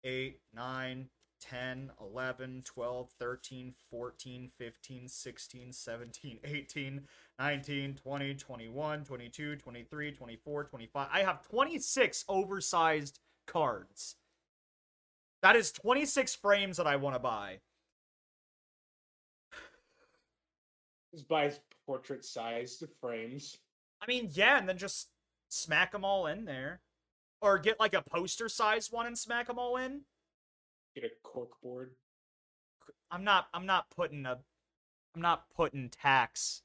eight, nine, 10, 11, 12, 13, 14, 15, 16, 17, 18, 19, 20, 21, 22, 23, 24, 25. I have 26 oversized cards. That is 26 frames that I want to buy. Just buy portrait sized frames. I mean, yeah, and then just smack them all in there. Or get like a poster sized one and smack them all in. Get a cork board. I'm not I'm not putting a I'm not putting tacks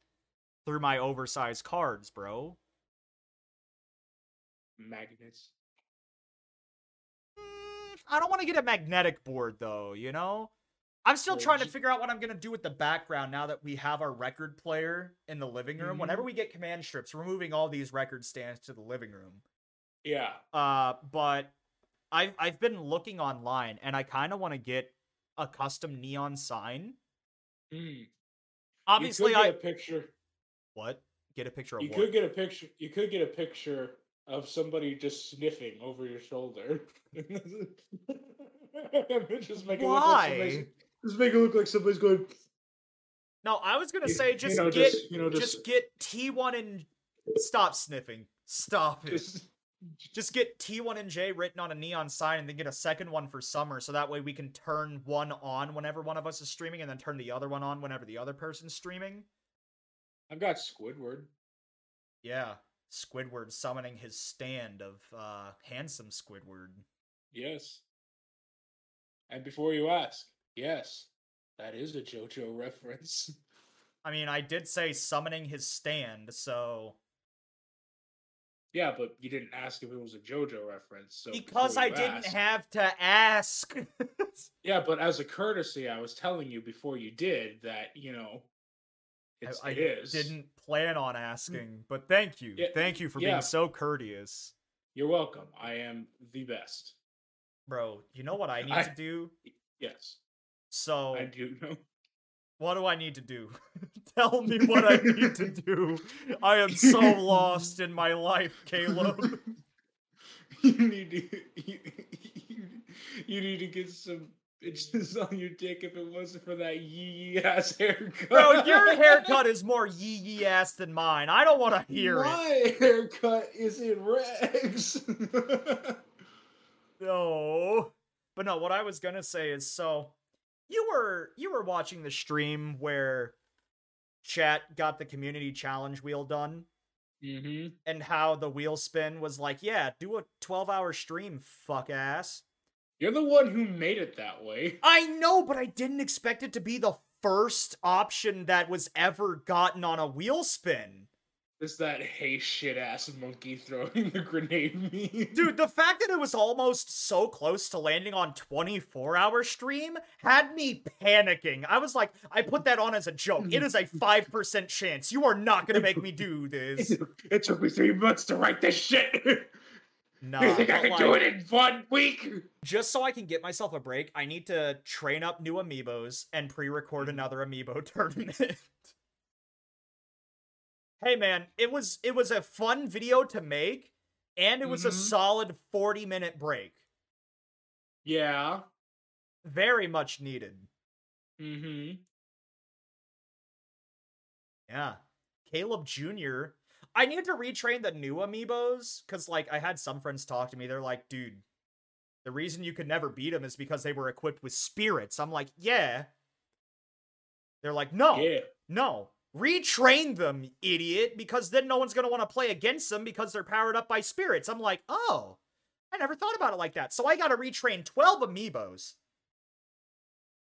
through my oversized cards, bro. Magnets. Mm, I don't want to get a magnetic board though, you know? I'm still trying to figure out what I'm going to do with the background now that we have our record player in the living room. Mhm. Whenever we get command strips, we're moving all these record stands to the living room. Yeah. Uh, but I've I've been looking online and I kind of want to get a custom neon sign. Mm. Obviously, you could I get a picture. what get a picture of You what? could get a picture. You could get a picture of somebody just sniffing over your shoulder. just make it look like somebody's, just make it look like somebody's going. No, I was gonna You- say you just know, get just- you know, just, just- get T1 and stop sniffing. Stop it. Just, Just get T1 and J written on a neon sign and then get a second one for summer so that way we can turn one on whenever one of us is streaming and then turn the other one on whenever the other person's streaming. I've got Squidward. Yeah. Squidward summoning his stand of uh handsome Squidward. Yes. And before you ask, yes, that is a JoJo reference. I mean, I did say summoning his stand, so Yeah, but you didn't ask if it was a JoJo reference. So because I didn't have to ask. Yeah, but as a courtesy, I was telling you before you did that you know, it's I, I it is. didn't plan on asking, mm. but thank you. Thank you for yeah. being so courteous. You're welcome. I am the best. Bro, you know what I need I- to do? Yes, So, I do know. what do I need to do? Tell me what I need to do. I am so lost in my life, Caleb. you need to you, you need to get some bitches on your dick if it wasn't for that yee yee ass haircut. Bro, your haircut is more yee yee ass than mine. I don't want to hear it. My haircut is in rags. No. But no, what I was gonna say is so you were you were watching the stream where chat got the community challenge wheel done mm-hmm. and how the wheel spin was like, yeah, do a 12 hour stream, fuck ass. You're the one who made it that way. I know, but I didn't expect it to be the first option that was ever gotten on a wheel spin. Is that hey shit ass monkey throwing the grenade meme. Dude, the fact that it was almost so close to landing on 24 hour stream had me panicking. I was like, I put that on as a joke. It is a 5% chance. You are not going to make me do this. it took me three months to write this shit. Nah, you think I can do it in one week? Just so I can get myself a break, I need to train up new amiibos and pre-record another amiibo tournament. hey man, it was it was a fun video to make and it was a Mhm. solid 40 minute break. Yeah. Very much needed. Mm-hmm. Yeah. Caleb Jr. I need to retrain the new amiibos because, like, I had some friends talk to me. They're like, dude, the reason you could never beat them is because they were equipped with spirits. I'm like, yeah. They're like, no, Yeah. no. Retrain them, idiot, because then no one's going to want to play against them because they're powered up by spirits. I'm like, oh, I never thought about it like that. So I got to retrain 12 amiibos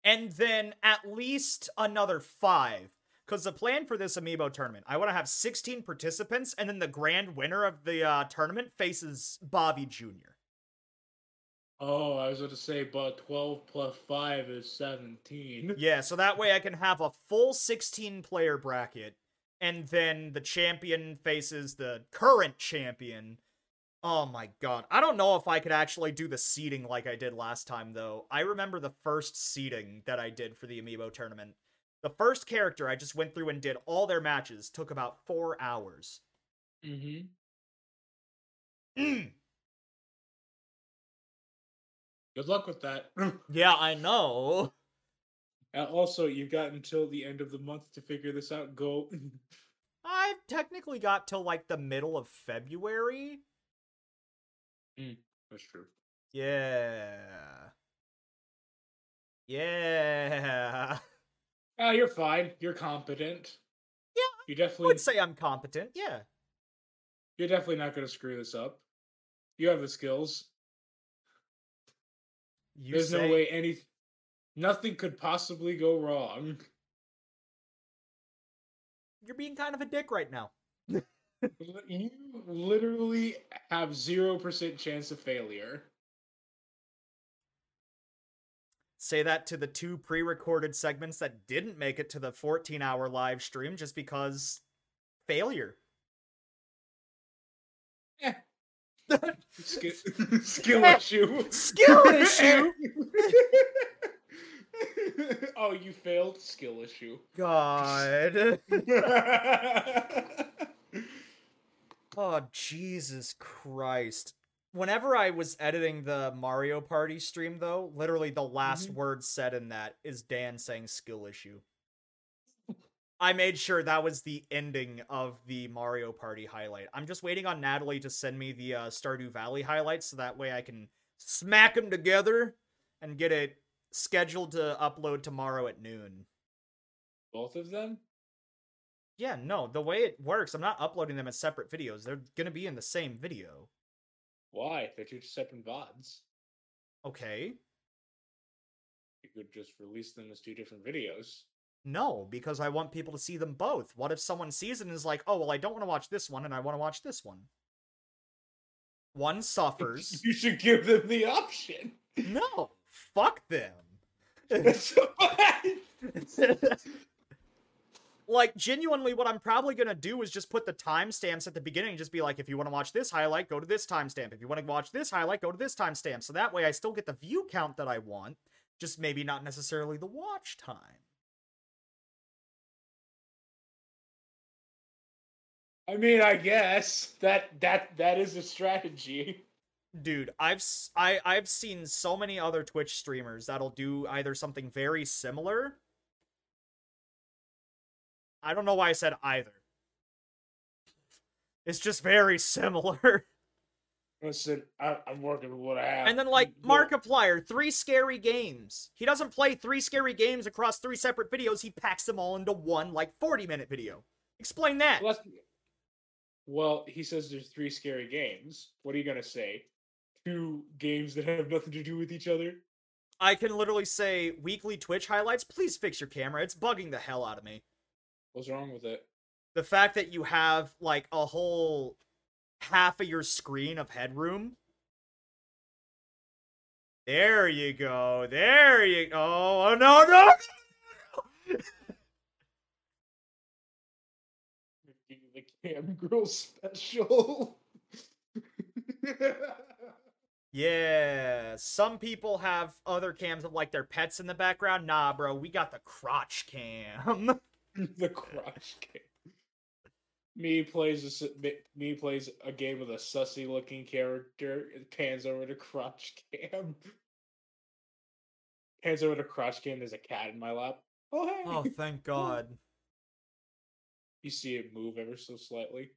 and then at least another five. Because the plan for this amiibo tournament, I want to have 16 participants, and then the grand winner of the uh, tournament faces Bobby Jr. Oh, I was going to say, but 12 plus 5 is 17. Yeah, so that way I can have a full 16 player bracket, and then the champion faces the current champion. Oh my god. I don't know if I could actually do the seeding like I did last time, though. I remember the first seeding that I did for the amiibo tournament. The first character I just went through and did all their matches took about four hours. Mm-hmm. Mm. Good luck with that. Yeah, I know. And also, you've got until the end of the month to figure this out. Go. I've technically got till like the middle of February. Hmm. That's true. Yeah. Yeah. Oh, you're fine. You're competent. Yeah, You I definitely. would say I'm competent. Yeah. You're definitely not going to screw this up. You have the skills. You There's say, no way any. Nothing could possibly go wrong. You're being kind of a dick right now. You literally have zero percent chance of failure. Say that to the two pre recorded segments that didn't make it to the 14 hour live stream just because failure. Eh. Skill, skill issue. Skill issue? oh, you failed. Skill issue. God. Oh, Jesus Christ. Whenever I was editing the Mario Party stream, though, literally the last Mhm. word said in that is Dan saying skill issue. I made sure that was the ending of the Mario Party highlight. I'm just waiting on Natalie to send me the uh, Stardew Valley highlights so that way I can smack them together and get it scheduled to upload tomorrow at noon. Both of them? Yeah, no, the way it works, I'm not uploading them as separate videos. They're gonna be in the same video. Why? They're two separate VODs. Okay. You could just release them as two different videos. No, because I want people to see them both. What if someone sees it and is like, oh, well, I don't want to watch this one and I want to watch this one? One suffers. You should give them the option. no, fuck them. Like, genuinely, what I'm probably going to do is just put the timestamps at the beginning and just be like, if you want to watch this highlight, go to this timestamp. If you want to watch this highlight, go to this timestamp. So that way I still get the view count that I want, just maybe not necessarily the watch time. I mean, I guess that that that is a strategy. Dude, I've I, i've seen so many other Twitch streamers that'll do either something very similar. I don't know why I said either. It's just very similar. Listen, I, I'm working with what I have. And then like Markiplier, three scary games. He doesn't play three scary games across three separate videos. He packs them all into one like 40 minute video. Explain that. Well, well, he says there's three scary games. What are you gonna say? Two games that have nothing to do with each other? I can literally say weekly Twitch highlights. Please fix your camera. It's bugging the hell out of me. What's wrong with it? the fact that you have like a whole half of your screen of headroom. There you go. There you go. Oh no no. no! The Cam Girl special. Yeah, some people have other cams of like their pets in the background. Nah, bro, we got the crotch cam. the crotch cam. Me plays a me plays a game with a sussy looking character. It pans over to crotch cam. Pans over to crotch cam. There's a cat in my lap. Oh hey! oh, thank God. You see it move ever so slightly.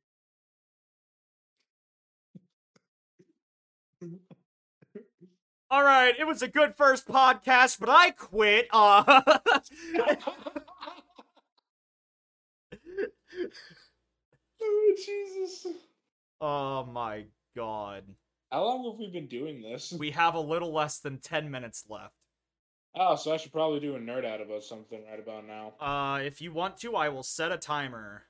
All right, it was a good first podcast, but I quit. Uh oh Jesus! Oh my god. How long have we been doing this? We have a little less than 10 minutes left. Oh, so I should probably do a nerd out about something right about now. Uh if you want to, I will set a timer.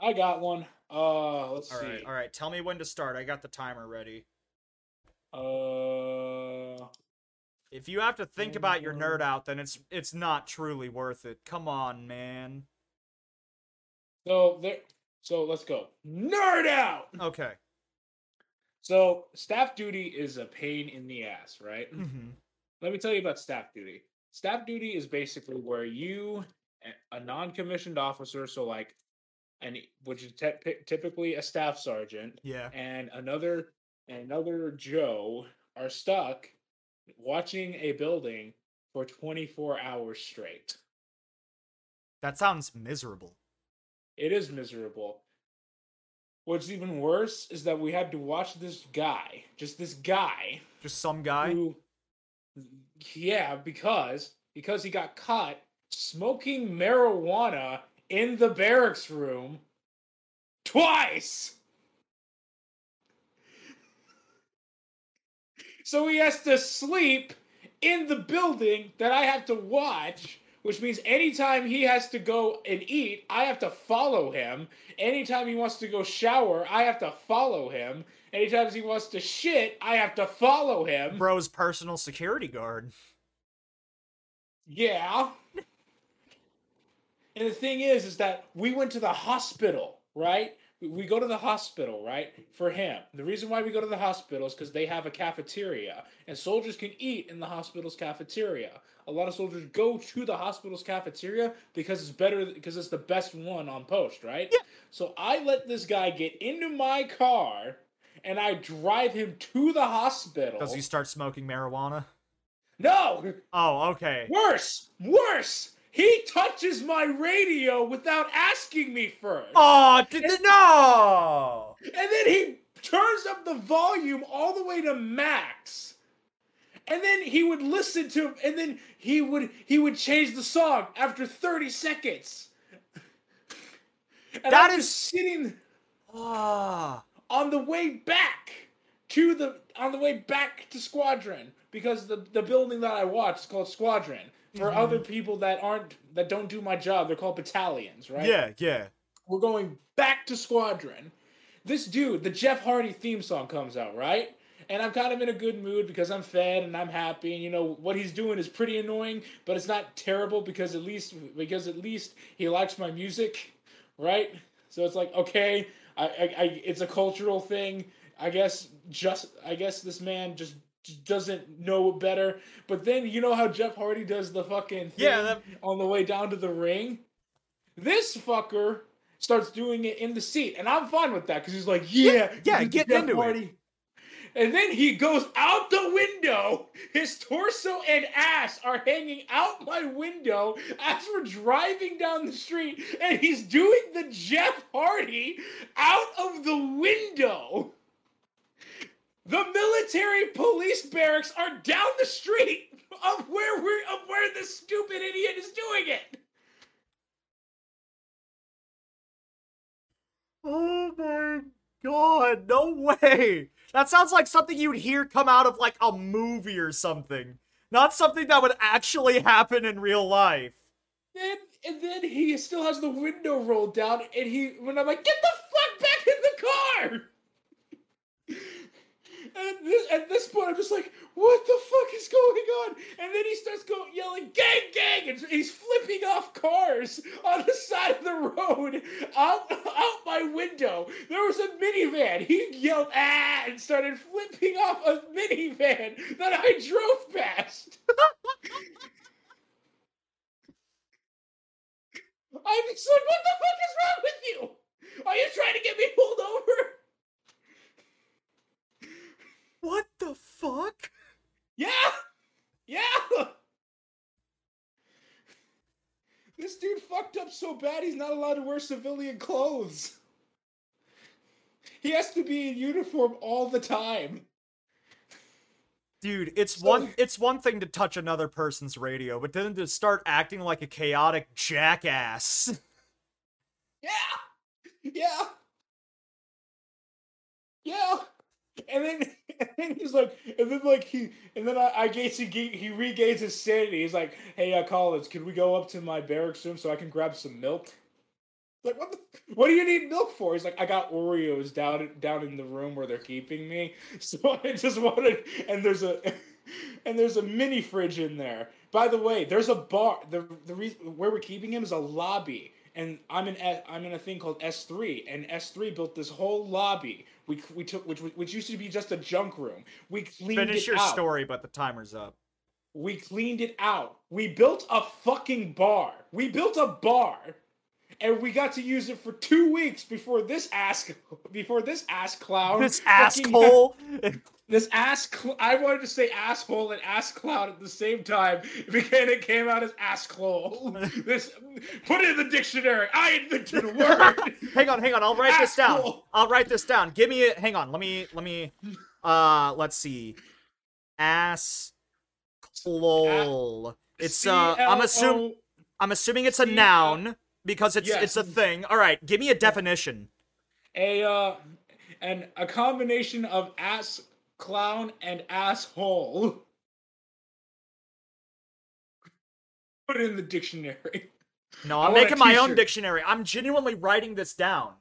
I got one. Uh, let's All see. right, all right. Tell me when to start. I got the timer ready. Uh, If you have to think about your nerd out, then it's it's not truly worth it. Come on, man. So there. So let's go. Nerd out. Okay. So staff duty is a pain in the ass, right? hmm Let me tell you about staff duty. Staff duty is basically where you, a- non-commissioned officer, so like, and which is te- typically a staff sergeant, Yeah. and another another Joe are stuck watching a building for 24 hours straight. That sounds miserable. It is miserable. What's even worse is that we had to watch this guy, just this guy, Just some guy. who, yeah, because because he got caught smoking marijuana in the barracks room twice. So he has to sleep in the building that I have to watch, which means anytime he has to go and eat, I have to follow him. Anytime he wants to go shower, I have to follow him. Anytime he wants to shit, I have to follow him. Bro's personal security guard. Yeah. And the thing is, is that we went to the hospital, right? We- We go to the hospital, right? For him. The reason why we go to the hospital is because they have a cafeteria, and soldiers can eat in the hospital's cafeteria. A lot of soldiers go to the hospital's cafeteria because it's better, because it's the best one on post, right? Yeah. So I let this guy get into my car, and I drive him to the hospital. Does he start smoking marijuana? No, Oh, okay. Worse, worse. He touches my radio without asking me first. Oh, did no! And then he turns up the volume all the way to max. And then he would listen to and then he would he would change the song after 30 seconds. And That I'm is- sitting Ah, on the way back to the on the way back to Squadron because the the building that I watch is called Squadron. For Mhm. other people that aren't that don't do my job, they're called battalions, right? yeah, yeah. We're going back to Squadron. This dude, the Jeff Hardy theme song comes out, right? And I'm kind of in a good mood because I'm fed and I'm happy. And you know what he's doing is pretty annoying, but it's not terrible because at least because at least he likes my music, right? So it's like okay, I, I, I it's a cultural thing. I guess just I guess this man just doesn't know better. But then you know how Jeff Hardy does the fucking thing Yeah, that- on the way down to the ring. This fucker starts doing it in the seat, and I'm fine with that because he's like, yeah, yeah, is get Jeff into it. And then he goes out the window. His torso and ass are hanging out my window as we're driving down the street, and he's doing the Jeff Hardy out of the window. The military police barracks are down the street of where we're of where this stupid idiot is doing it. Oh my god, no way! That sounds like something you'd hear come out of like a movie or something. Not something that would actually happen in real life. then and then he still has the window rolled down, and he when I'm like, get the fuck back in the car. And at this, at this point, I'm just like, what the fuck is going on? And then he starts going yelling, gang, gang, and he's flipping off cars on the side of the road out, out my window. There was a minivan. He yelled, ah, and started flipping off a minivan that I drove past. I'm just like, what the fuck is wrong with you? Are you trying to get me pulled over? What the fuck? Yeah! Yeah! This dude fucked up so bad he's not allowed to wear civilian clothes. He has to be in uniform all the time. Dude, it's So- one it's one thing to touch another person's radio, but then to start acting like a chaotic jackass. Yeah! Yeah! Yeah! And then, and he's like, and then like he, and then I, I guess he he regains his sanity. He's like, "Hey, uh, Collins, can we go up to my barracks room so I can grab some milk?" Like, what? The, what do you need milk for? He's like, "I got Oreos down down in the room where they're keeping me, so I just wanted." And there's a, and there's a mini fridge in there. By the way, there's a bar. the The reason where we're keeping him is a lobby and I'm in i I'm in a thing called S3, and S3 built this whole lobby. We we took which which used to be just a junk room. We cleaned Finish it your out. story, but the timer's up. We cleaned it out. We built a fucking bar. We built a bar, and we got to use it for two weeks before this ass before this ass clown This asshole. this ass cl- I wanted to say asshole and ass clown at the same time because it came out as ass clole. this put it in the dictionary. I invented a word. hang on, hang on. I'll write this down. I'll write this down. Give me a hang on. Let me let me uh let's see. Ass clole. It's uh I'm assuming I'm assuming it's a noun because it's Yes. it's a thing. All right, give me a definition. a uh and a combination of ass clown and asshole. Put it in the dictionary. No, I'm making my own dictionary. I'm genuinely writing this down.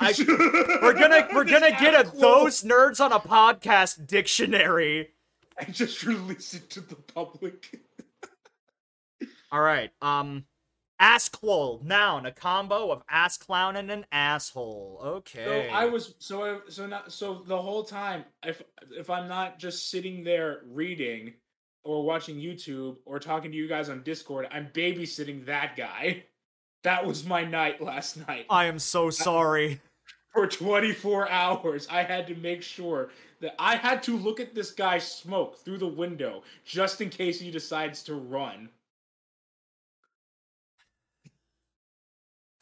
I, we're gonna we're gonna get a those nerds on a podcast dictionary. and just release it to the public. All right. Um, ass clole noun, a combo of ass clown and an asshole. Okay. So I was so I, so not so the whole time if if I'm not just sitting there reading or watching YouTube or talking to you guys on Discord, I'm babysitting that guy. That was my night last night. I am so uh, sorry. For 24 hours, I had to make sure that I had to look at this guy smoke through the window just in case he decides to run.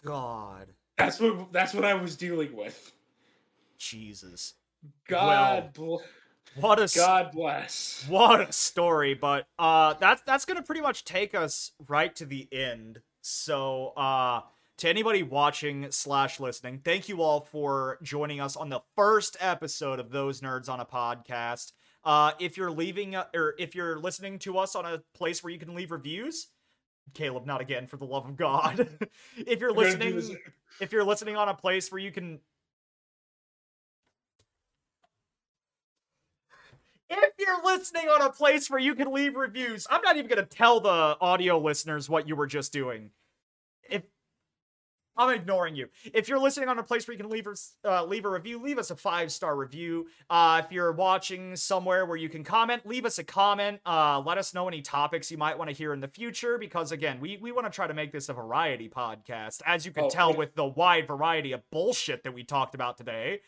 God, That's what that's what I was dealing with. Jesus, God bl- what a God bless. what a story. But uh, that's that's gonna pretty much take us right to the end. So uh. To anybody watching slash listening, thank you all for joining us on the first episode of Those Nerds on a Podcast. Uh, if you're leaving uh, or if you're listening to us on a place where you can leave reviews, Caleb, not again, for the love of God. if you're gonna listening, if you're listening on a place where you can if you're listening on a place where you can leave reviews i'm not even going to tell the audio listeners what you were just doing if i'm ignoring you. If you're listening on a place where you can leave uh, leave a review leave us a five star review. Uh, if you're watching somewhere where you can comment leave us a comment. Uh, let us know any topics you might want to hear in the future because again we, we want to try to make this a variety podcast as you can Oh, tell with the wide variety of bullshit that we talked about today.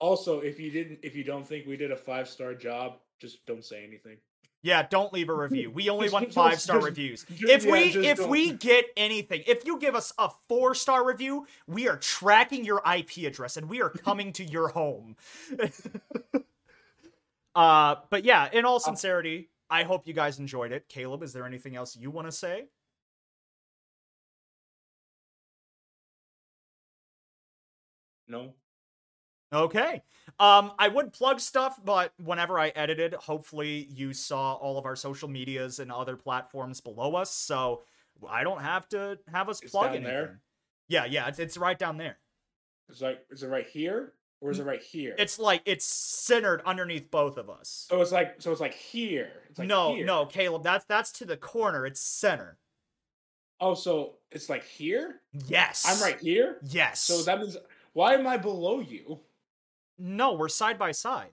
Also, if you didn't, if you don't think we did a five star job, just don't say anything. Yeah, don't leave a review. We only Just- want five star reviews. If yeah, we if don't. we get anything, if you give us a four star review, we are tracking your IP address and we are coming to your home. uh, but yeah, in all sincerity, I hope you guys enjoyed it. Caleb, is there anything else you want to say? No. Okay. Um, I would plug stuff, but whenever I edited, hopefully you saw all of our social medias and other platforms below us. So I don't have to have us It's plug anything. there? Yeah, yeah, it's, it's right down there. It's like, is it right here or is it right here? It's like it's centered underneath both of us. so it's like so it's like here. It's like no, here. no, Caleb, that's that's to the corner. It's center. Oh, so it's like here. Yes. I'm right here. Yes. So that means why am I below you? No, we're side by side.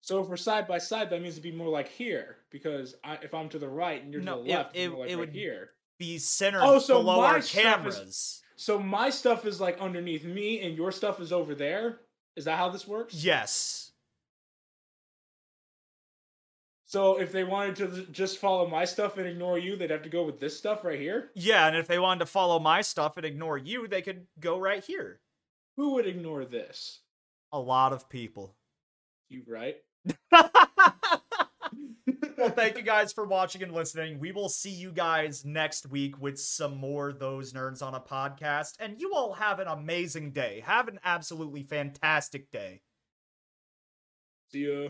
So if we're side by side, that means it'd be more like here because I, if I'm to the right and you're No, to the it- left, it- more like it right would- here. Be centered Oh, so below my our stuff is- cameras. So my stuff is like underneath me, and your stuff is over there. Is that how this works? Yes. So if they wanted to just follow my stuff and ignore you, they'd have to go with this stuff right here. Yeah, and if they wanted to follow my stuff and ignore you, they could go right here. Who would ignore this? A lot of people. You right? well, thank you guys for watching and listening. We will see you guys next week with some more Those Nerds on a podcast. And you all have an amazing day. Have an absolutely fantastic day. See ya.